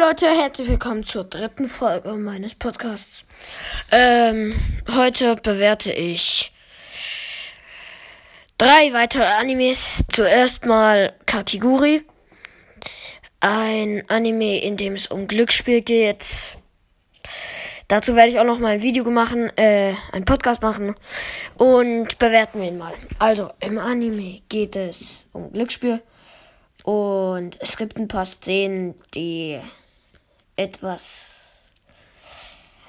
Leute, herzlich willkommen zur dritten Folge meines Podcasts. Ähm, heute bewerte ich drei weitere Animes. Zuerst mal Kakiguri. Ein Anime, in dem es um Glücksspiel geht. Dazu werde ich auch noch mal ein Video machen, äh, ein Podcast machen und bewerten wir ihn mal. Also, im Anime geht es um Glücksspiel. Und es gibt ein paar Szenen, die etwas,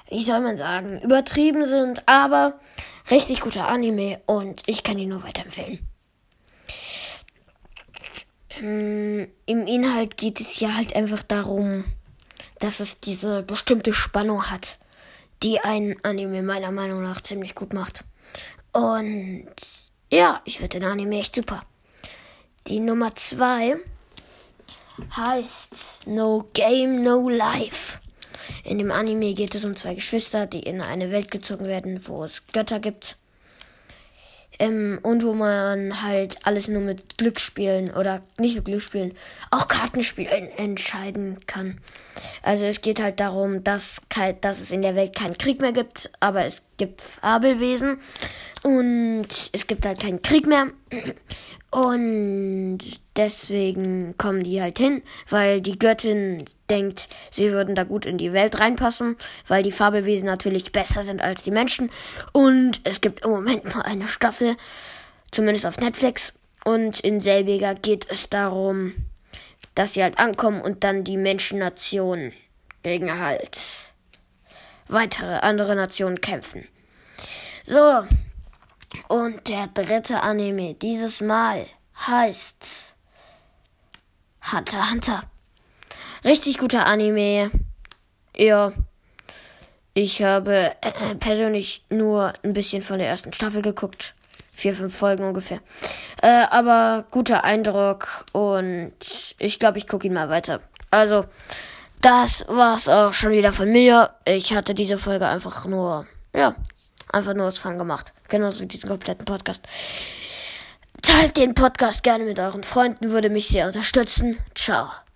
wie soll man sagen, übertrieben sind, aber richtig guter Anime und ich kann ihn nur weiterempfehlen. Ähm, Im Inhalt geht es ja halt einfach darum, dass es diese bestimmte Spannung hat, die ein Anime meiner Meinung nach ziemlich gut macht. Und ja, ich finde den Anime echt super. Die Nummer 2 heißt No Game, No Life. In dem Anime geht es um zwei Geschwister, die in eine Welt gezogen werden, wo es Götter gibt. Ähm, und wo man halt alles nur mit Glücksspielen oder nicht mit Glücksspielen, auch Kartenspielen entscheiden kann. Also es geht halt darum, dass, dass es in der Welt keinen Krieg mehr gibt, aber es gibt Fabelwesen und es gibt halt keinen Krieg mehr. Und deswegen kommen die halt hin, weil die Göttin denkt, sie würden da gut in die Welt reinpassen, weil die Fabelwesen natürlich besser sind als die Menschen. Und es gibt im Moment nur eine Staffel, zumindest auf Netflix. Und in selbiger geht es darum, dass sie halt ankommen und dann die Menschennation gegen halt weitere andere Nationen kämpfen. So, und der dritte Anime dieses Mal heißt Hunter Hunter. Richtig guter Anime. Ja. Ich habe äh, persönlich nur ein bisschen von der ersten Staffel geguckt. Vier, fünf Folgen ungefähr. Äh, aber guter Eindruck und ich glaube, ich gucke ihn mal weiter. Also, das war's auch schon wieder von mir. Ich hatte diese Folge einfach nur, ja, Einfach nur aus Fun gemacht. Genauso wie diesen kompletten Podcast. Teilt den Podcast gerne mit euren Freunden, würde mich sehr unterstützen. Ciao.